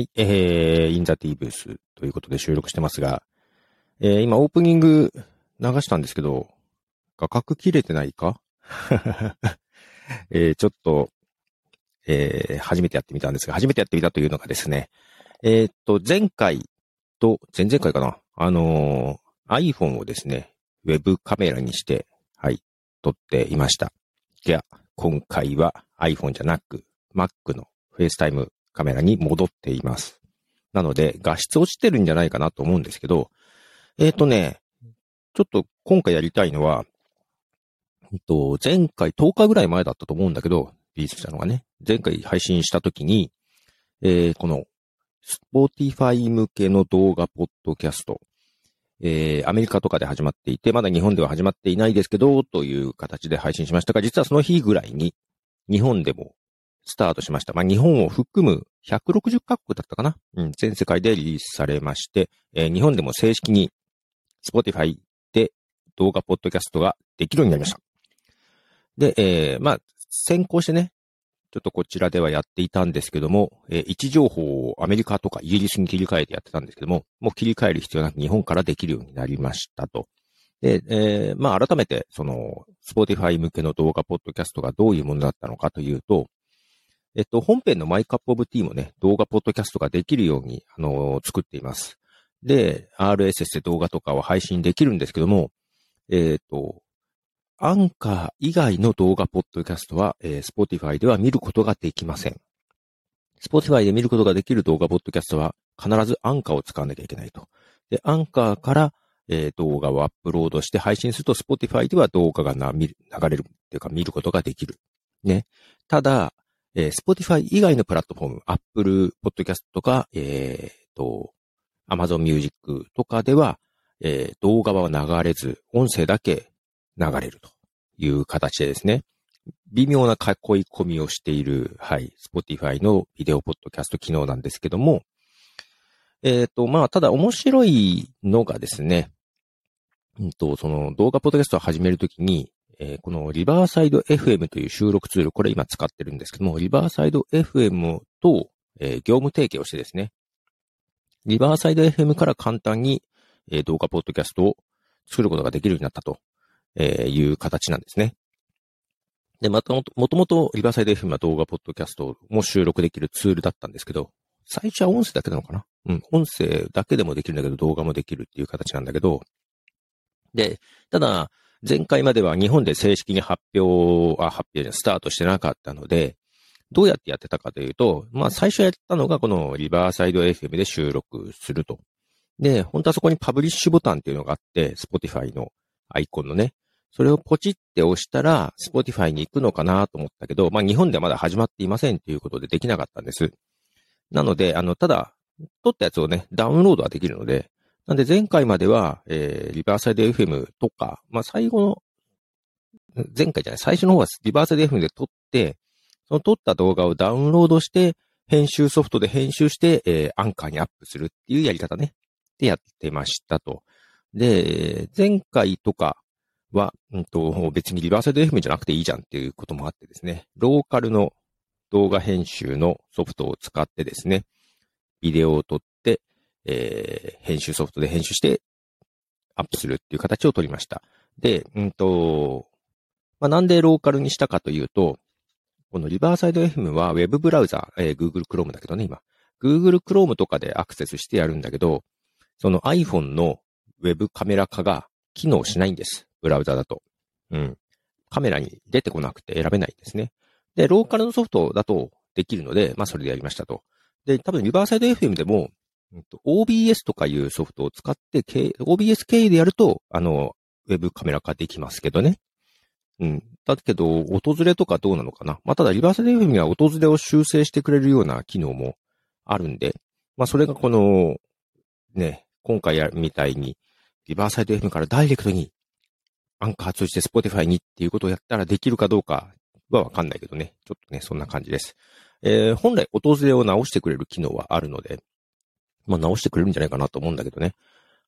はい、えー、インザティーブースということで収録してますが、えー、今オープニング流したんですけど、画角切れてないか？えー、ちょっと、えー、初めてやってみたんですが、初めてやってみたというのがですね、えー、っと、前回と、前々回かな、あのー、iPhone をですね、ウェブカメラにして、はい、撮っていました。いや、今回は iPhone じゃなく、Mac の FaceTime カメラに戻っています。なので、画質落ちてるんじゃないかなと思うんですけど、えっ、ー、とね、ちょっと今回やりたいのは、えっと、前回10日ぐらい前だったと思うんだけど、リリースしたのがね、前回配信した時に、えー、この、 Spotify 向けの動画ポッドキャスト、えー、アメリカとかで始まっていて、まだ日本では始まっていないですけど、という形で配信しましたが、実はその日ぐらいに、日本でもスタートしました。まあ、日本を含む160カ国だったかなうん、全世界でリリースされまして、えー、日本でも正式に Spotify で動画ポッドキャストができるようになりました。で、えー、まあ、先行してね、ちょっとこちらではやっていたんですけども、えー、位置情報をアメリカとかイギリスに切り替えてやってたんですけども、もう切り替える必要なく日本からできるようになりましたと。で、えー、まあ改めて、その、Spotify 向けの動画ポッドキャストがどういうものだったのかというと、えっと、本編のマイカップオブティーもね、動画ポッドキャストができるように、あの、作っています。で、RSS で動画とかを配信できるんですけども、えっ、と、アンカー以外の動画ポッドキャストは、えー、Spotify では見ることができません。Spotify で見ることができる動画ポッドキャストは必ずアンカーを使わなきゃいけないと。で、アンカーから、えー、動画をアップロードして配信すると Spotify では動画がな流れるっていうか見ることができる。ね。ただ、えー、Spotify 以外のプラットフォーム、Apple Podcast とか、えー、と、Amazon Music とかでは、えー、動画は流れず、音声だけ流れるという形でですね、微妙な囲い込みをしている、はい、Spotify のビデオポッドキャスト機能なんですけども、えっ、ー、と、まあ、ただ面白いのがですね、うんと、その動画ポッドキャストを始めるときに、えー、このリバーサイド FM という収録ツール、これ今使ってるんですけども、リバーサイド FM と、えー、業務提携をしてですね、リバーサイド FM から簡単に、えー、動画ポッドキャストを作ることができるようになったと、えいう形なんですね。で、またもともともとリバーサイド FM は動画ポッドキャストも収録できるツールだったんですけど、最初は音声だけなのかな？うん、音声だけでもできるんだけど動画もできるっていう形なんだけど、で、ただ、前回までは日本で正式に発表、あ、発表でスタートしてなかったので、どうやってやってたかというと、まあ最初やったのがこのリバーサイド FM で収録すると。で、本当はそこにパブリッシュボタンっていうのがあって、Spotify のアイコンのね、それをポチって押したら、Spotify に行くのかなと思ったけど、まあ日本ではまだ始まっていませんということでできなかったんです。なので、あの、ただ、撮ったやつをね、ダウンロードはできるので、なんで前回までは、えー、リバーサイド FM とか、まあ、最後の、前回じゃない、最初の方はリバーサイド FM で撮って、その撮った動画をダウンロードして、編集ソフトで編集して、えー、アンカーにアップするっていうやり方ね。でやってましたと。で、前回とかは、うんと、別にリバーサイド FM じゃなくていいじゃんっていうこともあってですね、ローカルの動画編集のソフトを使ってですね、ビデオを撮っえー、編集ソフトで編集してアップするっていう形を取りました。で、うんと、まあ、なんでローカルにしたかというと、このリバーサイド FM は Web ブラウザ、えー、Google Chrome だけどね、今。Google Chrome とかでアクセスしてやるんだけど、その iPhone の Web カメラ化が機能しないんです。ブラウザだと。うん。カメラに出てこなくて選べないんですね。で、ローカルのソフトだとできるので、まあそれでやりましたと。で、多分リバーサイド FM でも OBS とかいうソフトを使って、OBS 経由でやると、あの、ウェブカメラ化できますけどね。うん。だけど、訪れとかどうなのかな。まあ、ただ、リバーサル FM には訪れを修正してくれるような機能もあるんで、まあ、それがこの、ね、今回やみたいに、リバーサイド FM からダイレクトに、アンカー通じて Spotify にっていうことをやったらできるかどうかはわかんないけどね。ちょっとね、そんな感じです。えー、本来、訪れを直してくれる機能はあるので、まあ、直してくれるんじゃないかなと思うんだけどね。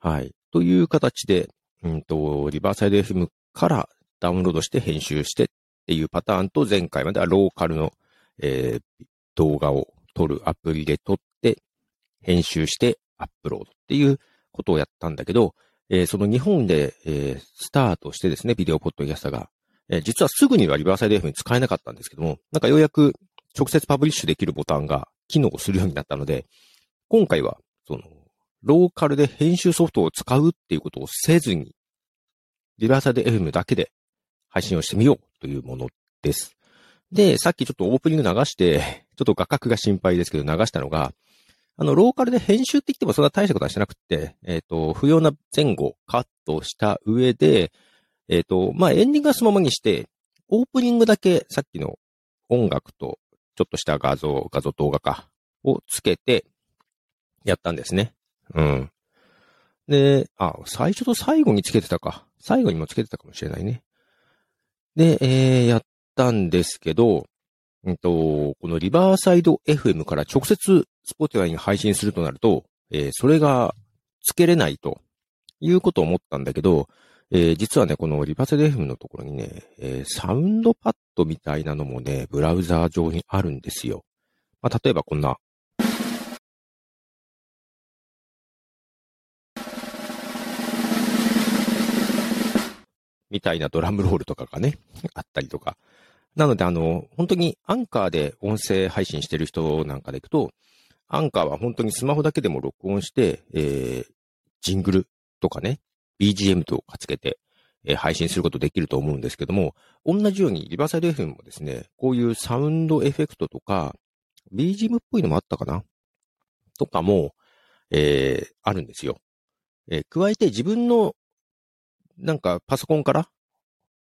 はい。という形で、うんと、リバーサイド FM からダウンロードして編集してっていうパターンと、前回まではローカルの、えー、動画を撮るアプリで撮って、編集してアップロードっていうことをやったんだけど、えー、その日本で、えー、スタートしてですね、ビデオポッドキャスターが、えー、実はすぐにはリバーサイド F に使えなかったんですけども、なんかようやく直接パブリッシュできるボタンが機能するようになったので、今回は、その、ローカルで編集ソフトを使うっていうことをせずに、リバーサイド FM だけで配信をしてみようというものです。で、さっきちょっとオープニング流して、ちょっと画角が心配ですけど流したのが、あの、ローカルで編集って言ってもそんな大したことはしてなくて、えっ、ー、と、不要な前後カットした上で、えっ、ー、と、まあ、エンディングはそのままにして、オープニングだけさっきの音楽とちょっとした画像、画像動画か、をつけて、やったんですね。うん。で、あ、最初と最後につけてたか。最後にもつけてたかもしれないね。で、えー、やったんですけど、うんと、このリバーサイド FM から直接 Spotify に配信するとなると、えー、それがつけれないということを思ったんだけど、えー、実はね、このリバーサイド FM のところにね、えー、サウンドパッドみたいなのもね、ブラウザー上にあるんですよ。まあ、例えばこんな、みたいなドラムロールとかがね、あったりとか。なので、あの、本当にアンカーで音声配信してる人なんかでいくと、アンカーは本当にスマホだけでも録音して、えー、ジングルとかね、BGM とかつけて、えー、配信することできると思うんですけども、同じようにリバーサイド FM もですね、こういうサウンドエフェクトとか、BGM っぽいのもあったかな？とかも、えー、あるんですよ。えー、加えて自分のなんかパソコンから、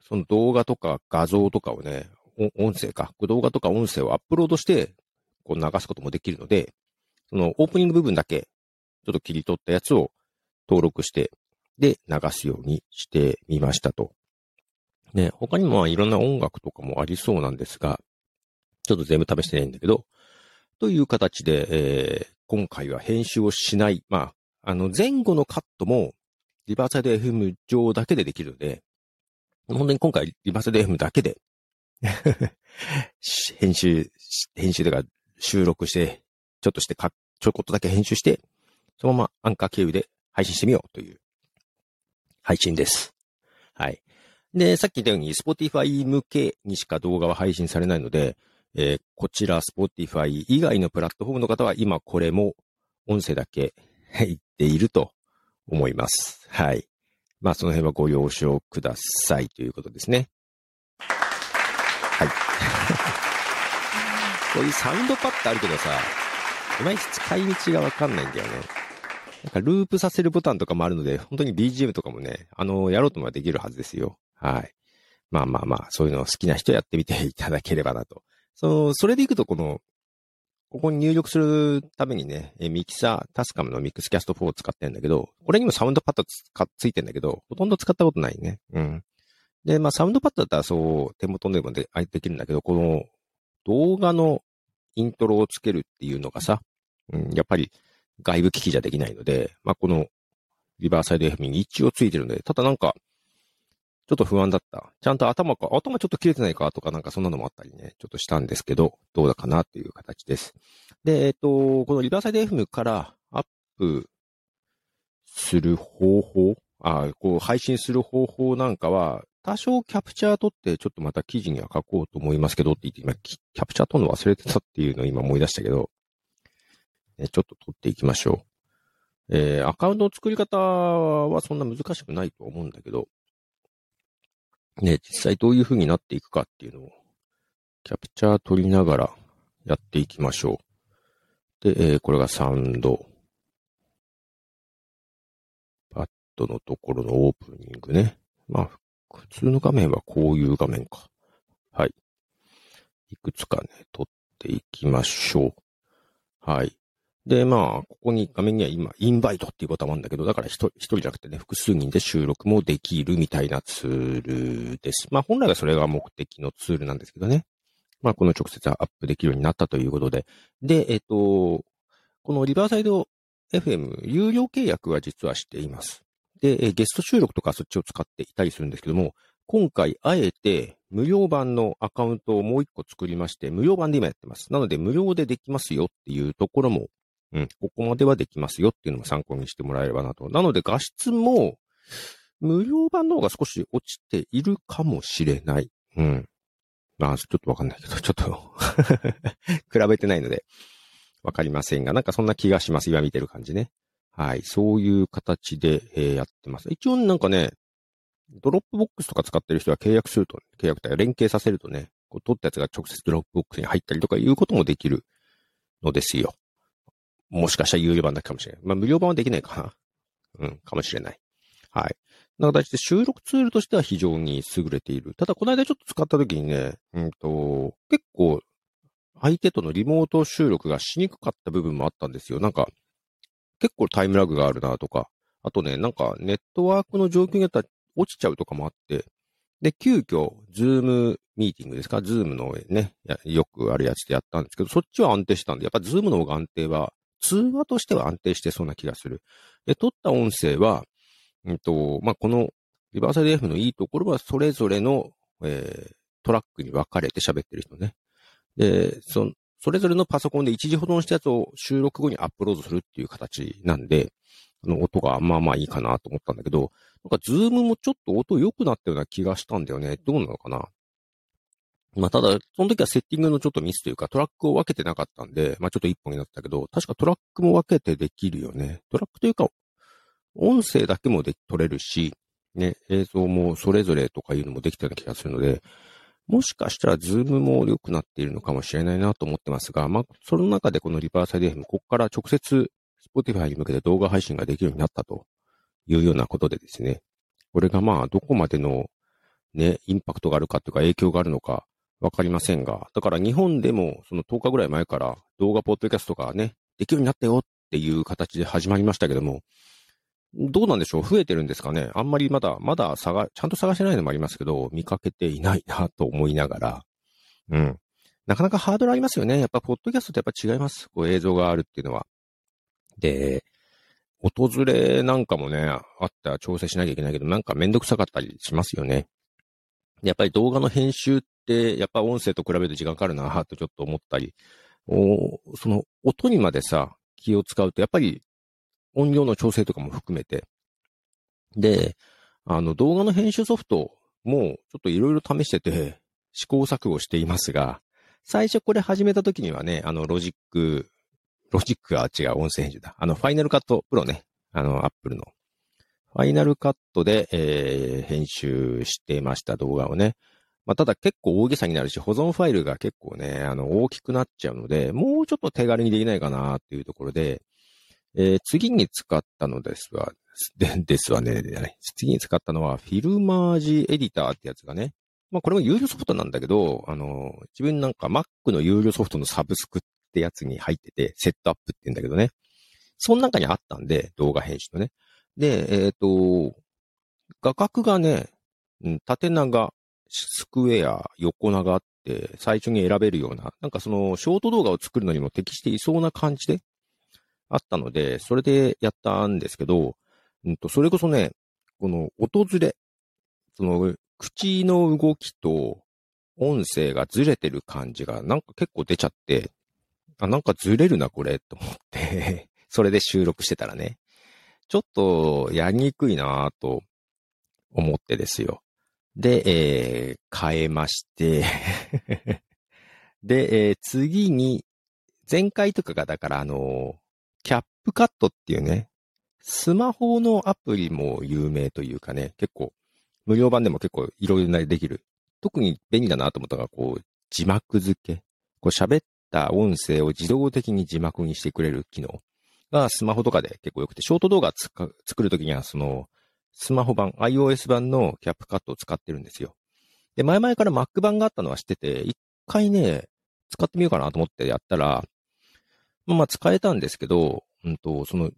その動画とか画像とかをね、音声か、動画とか音声をアップロードして、こう流すこともできるので、そのオープニング部分だけ、ちょっと切り取ったやつを登録して、で、流すようにしてみましたと。ね、他にもいろんな音楽とかもありそうなんですが、ちょっと全部試してないんだけど、という形で、えー、今回は編集をしない。まあ、あの、前後のカットも、リバーサイド FM 上だけでできるので、本当に今回リバーサイド FM だけで 編集、編集とか収録して、ちょっとしてか、ちょこっとだけ編集して、そのままアンカー経由で配信してみようという配信です。はい。で、さっき言ったように Spotify 向けにしか動画は配信されないので、えー、こちら Spotify 以外のプラットフォームの方は今これも音声だけ言っていると思います。はい。まあ、その辺はご了承くださいということですね。はい。こういうサウンドパッドあるけどさ、いまいち使い道がわかんないんだよね。なんかループさせるボタンとかもあるので、本当に BGM とかもね、あの、やろうともできるはずですよ。はい。まあまあまあ、そういうの好きな人やってみていただければなと。その、それでいくとこの、ここに入力するためにね、ミキサー、タスカムのミックスキャスト4を使ってんだけど、これにもサウンドパッドつついてんだけど、ほとんど使ったことないね。うん。で、まあ、サウンドパッドだったらそう、手元でもでできるんだけど、この動画のイントロをつけるっていうのがさ、うん、やっぱり外部機器じゃできないので、まあ、このリバーサイド FM に一応ついてるので、ただなんか、ちょっと不安だった。ちゃんと頭か、頭ちょっと切れてないかとかなんかそんなのもあったりね、ちょっとしたんですけど、どうだかなっていう形です。で、えっと、このリバーサイド FM からアップする方法、あこう配信する方法なんかは、多少キャプチャー取ってちょっとまた記事には書こうと思いますけどって言って今、キャプチャー取るの忘れてたっていうのを今思い出したけど、ちょっと取っていきましょう。えー、アカウントの作り方はそんな難しくないと思うんだけど、ね、実際どういう風になっていくかっていうのを、キャプチャー取りながらやっていきましょう。で、えー、これがサウンド。パッドのところのオープニングね。まあ、普通の画面はこういう画面か。はい。いくつかね、撮っていきましょう。はい。で、まあ、ここに画面には今、インバイトっていうボタンもあるんだけど、だから一人、じゃなくてね、複数人で収録もできるみたいなツールです。まあ、本来はそれが目的のツールなんですけどね。まあ、この直接アップできるようになったということで。で、えっ、と、このリバーサイド FM、有料契約は実はしています。で、ゲスト収録とかそっちを使っていたりするんですけども、今回あえて無料版のアカウントをもう一個作りまして、無料版で今やってます。なので無料でできますよっていうところもうん、ここまではできますよっていうのも参考にしてもらえればなと。なので画質も、無料版の方が少し落ちているかもしれない。うん。まあ、ちょっとわかんないけど、ちょっと 比べてないので、わかりませんが、なんかそんな気がします。今見てる感じね。はい。そういう形で、えー、やってます。一応なんかね、Dropbox とか使ってる人は契約すると、契約体連携させるとね、こう撮ったやつが直接 Dropbox に入ったりとかいうこともできるのですよ。もしかしたら有料版だけかもしれない。まあ無料版はできないかな。うん、かもしれない。はい。な形で収録ツールとしては非常に優れている。ただこの間ちょっと使った時にね、うんと、結構相手とのリモート収録がしにくかった部分もあったんですよ。なんか、結構タイムラグがあるなとか、あとね、なんかネットワークの状況によっては落ちちゃうとかもあって、で、急遽、 Zoom ミーティングですか？ Zoom のね、よくあるやつでやったんですけど、そっちは安定したんで、やっぱ Zoom の方が安定は、通話としては安定してそうな気がする。で、撮った音声は、うんと、まあ、このリバーサル F のいいところは、それぞれの、えー、トラックに分かれて喋ってる人ね。で、そ、それぞれのパソコンで一時保存したやつを収録後にアップロードするっていう形なんで、あの、音がまあまあいいかなと思ったんだけど、なんか Zoom もちょっと音良くなったような気がしたんだよね。どうなのかな？まあ、ただ、その時はセッティングのちょっとミスというか、トラックを分けてなかったんで、まあ、ちょっと一本になったけど、確かトラックも分けてできるよね。トラックというか、音声だけもで取れるし、ね、映像もそれぞれとかいうのもできたような気がするので、もしかしたら Zoomも良くなっているのかもしれないなと思ってますが、まあ、その中でこのリバーサイド FM、ここから直接 Spotify に向けて動画配信ができるようになったというようなことでですね、これがまあ、どこまでのね、インパクトがあるかというか影響があるのかわかりませんが、だから日本でもその10日ぐらい前から動画ポッドキャストがね、できるようになったよっていう形で始まりましたけども、どうなんでしょう？増えてるんですかね？あんまりまだ、まだ探、ちゃんと探してないのもありますけど、見かけていないなと思いながら、うん。なかなかハードルありますよね。やっぱ、ポッドキャストってやっぱ違います。こう映像があるっていうのは。で、訪れなんかもね、あったら調整しなきゃいけないけど、なんかめんどくさかったりしますよね。やっぱり動画の編集っ、やっぱ音声と比べると時間かかるなとちょっと思ったり、おその音にまでさ、気を使うと、やっぱり音量の調整とかも含めて。で、あの動画の編集ソフトもちょっといろいろ試してて試行錯誤していますが、最初これ始めた時にはね、あのロジックロジックは違う、音声編集だ。あの、 Final Cut Proね。あの、アップルの。ファイナルカットで、えー、編集してました動画をね。まあ、ただ結構大げさになるし、保存ファイルが結構ね、あの、大きくなっちゃうので、もうちょっと手軽にできないかなっていうところで、えー、次に使ったのですわ、で ですわね、次に使ったのは、フィルマージエディターってやつがね、まあこれも有料ソフトなんだけど、あの、自分なんか Mac の有料ソフトのサブスクってやつに入ってて、セットアップって言うんだけどね。その中にあったんで、動画編集のね。で、えっ、ー、と、画角がね、縦長、スクエア、横長あって、最初に選べるような、なんかその、ショート動画を作るのにも適していそうな感じであったので、それでやったんですけど、うんと、それこそね、この、訪れ、その、口の動きと音声がずれてる感じがなんか結構出ちゃって、あ、なんかずれるな、これ、と思って それで収録してたらね、ちょっとやりにくいなと思ってですよ。で、えー、変えまして で、えー、次に、前回とかが、だから、あの、キャップカットっていうね、スマホのアプリも有名というかね、結構、無料版でも結構いろいろなできる。特に便利だなと思ったのが、こう、字幕付け。こう喋った音声を自動的に字幕にしてくれる機能がスマホとかで結構良くて、ショート動画作るときにはそのスマホ版、iOS 版のキャップカットを使ってるんですよ。で、前々から Mac 版があったのは知ってて、一回ね、使ってみようかなと思ってやったら、まあ使えたんですけど、うんと、その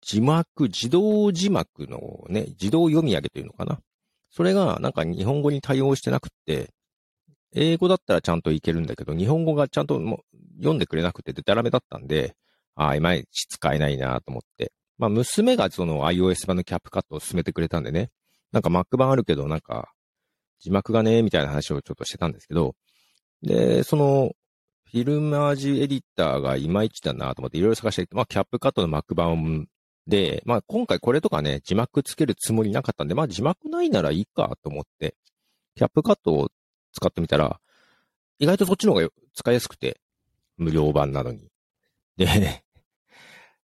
字幕、自動字幕のね、自動読み上げというのかな？それがなんか日本語に対応してなくって、英語だったらちゃんといけるんだけど、日本語がちゃんとも読んでくれなくてデタラメだったんで、ああ、いまいち使えないなと思って。まあ、娘がその iOS 版のキャップカットを進めてくれたんでね、なんか Mac 版あるけど、なんか、字幕がね、みたいな話をちょっとしてたんですけど、で、その、フィルマージュエディターがいまいちだなと思っていろいろ探して、まあ、キャップカットの Mac 版で、まあ、今回これとかね、字幕つけるつもりなかったんで、まあ、字幕ないならいいかと思って、キャップカットを使ってみたら、意外とそっちの方が使いやすくて、無料版なのに。で、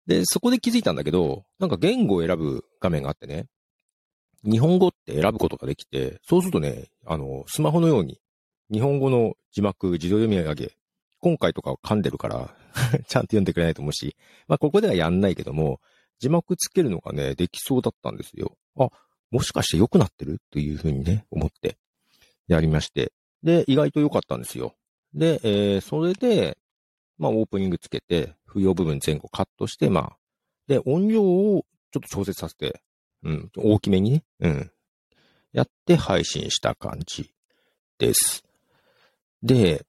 で、そこで気づいたんだけど、なんか言語を選ぶ画面があってね、日本語って選ぶことができて、そうするとね、あの、スマホのように、日本語の字幕自動読み上げ、今回とかは噛んでるから ちゃんと読んでくれないと思うし、まあここではやんないけども、字幕つけるのがね、できそうだったんですよ。あ、もしかして良くなってる？というふうにね、思ってやりまして。で、意外と良かったんですよ。で、えー、それで、まあオープニングつけて、不要部分前後カットして、まあ、で、音量をちょっと調節させて、うん、大きめにね、うん、やって配信した感じです。で、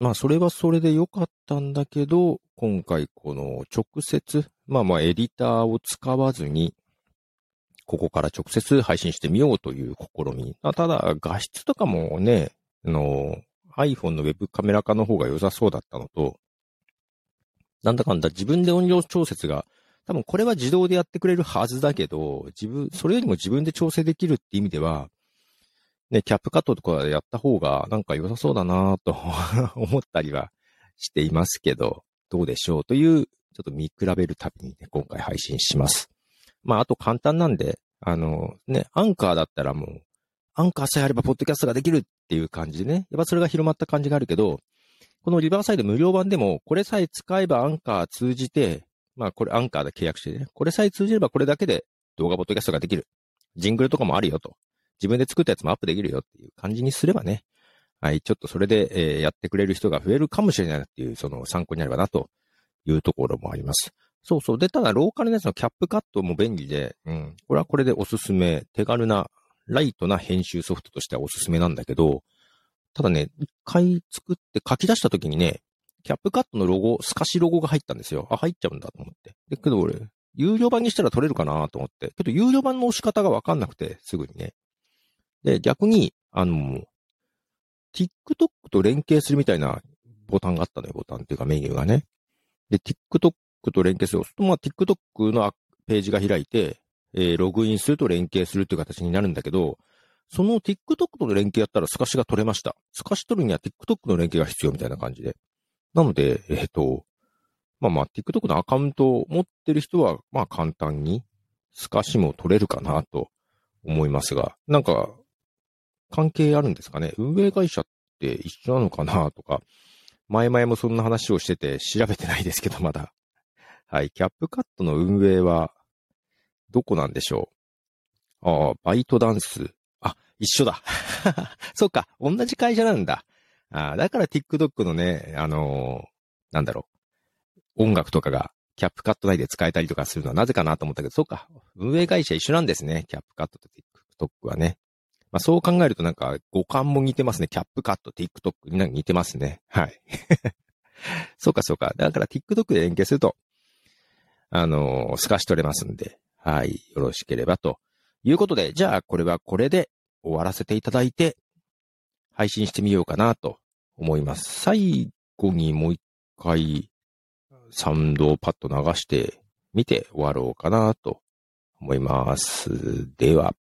まあ、それはそれで良かったんだけど、今回この直接、まあまあエディターを使わずに、ここから直接配信してみようという試み。ただ、画質とかもね、あの、iPhone のウェブカメラ化の方が良さそうだったのと、なんだかんだ自分で音量調節が、多分これは自動でやってくれるはずだけど、自分、それよりも自分で調整できるって意味では、ね、キャップカットとかやった方がなんか良さそうだなと 思ったりはしていますけど、どうでしょうという、ちょっと見比べるたびにね、今回配信します。まあ、あと簡単なんで、あの、ね、アンカーだったらもう、アンカーさえあればポッドキャストができるっていう感じでね、やっぱそれが広まった感じがあるけど、このリバーサイド無料版でも、これさえ使えばアンカー通じて、まあこれアンカーで契約してね、これさえ通じればこれだけで動画ポッドキャストができる。ジングルとかもあるよと。自分で作ったやつもアップできるよっていう感じにすればね、はい、ちょっとそれで、えー、やってくれる人が増えるかもしれないっていう、その参考になればなというところもあります。そうそう。で、ただ、ローカルのやつのキャップカットも便利で、うん。これはこれでおすすめ、手軽な、ライトな編集ソフトとしてはおすすめなんだけど、ただね、一回作って書き出した時にね、キャップカットのロゴ、透かしロゴが入ったんですよ。あ、入っちゃうんだと思って。で、けど俺、有料版にしたら取れるかなと思って。けど、有料版の押し方がわかんなくて、すぐにね。で、逆に、あの、TikTok と連携するみたいなボタンがあったのよ、ボタンっていうかメニューがね。で、TikTok と連携すると、まあ、TikTok のページが開いて、えー、ログインすると連携するという形になるんだけど、その TikTok との連携やったら透かしが取れました。透かし取るには TikTok の連携が必要みたいな感じで。なので、えっ、ー、と、まあまあ TikTok のアカウントを持ってる人は、まあ簡単に透かしも取れるかなと思いますが、なんか関係あるんですかね？運営会社って一緒なのかなとか、前々もそんな話をしてて調べてないですけど、まだ。はい。キャップカットの運営は、どこなんでしょう？ああ、バイトダンス。あ、一緒だ。そっか。同じ会社なんだ。あだから TikTok のね、あのー、なんだろう。音楽とかがキャップカット内で使えたりとかするのはなぜかなと思ったけど、そうか。運営会社一緒なんですね。キャップカットと TikTok はね。まあ、そう考えるとなんか五感も似てますね。キャップカット、TikTok になんか似てますね。はい。そうかそうか。だから TikTok で連携すると、あのー、透かし取れますんで、はい。よろしければということで、じゃあこれはこれで終わらせていただいて、配信してみようかなと思います。最後にもう一回、サウンドをパッと流してみて終わろうかなと思います。では。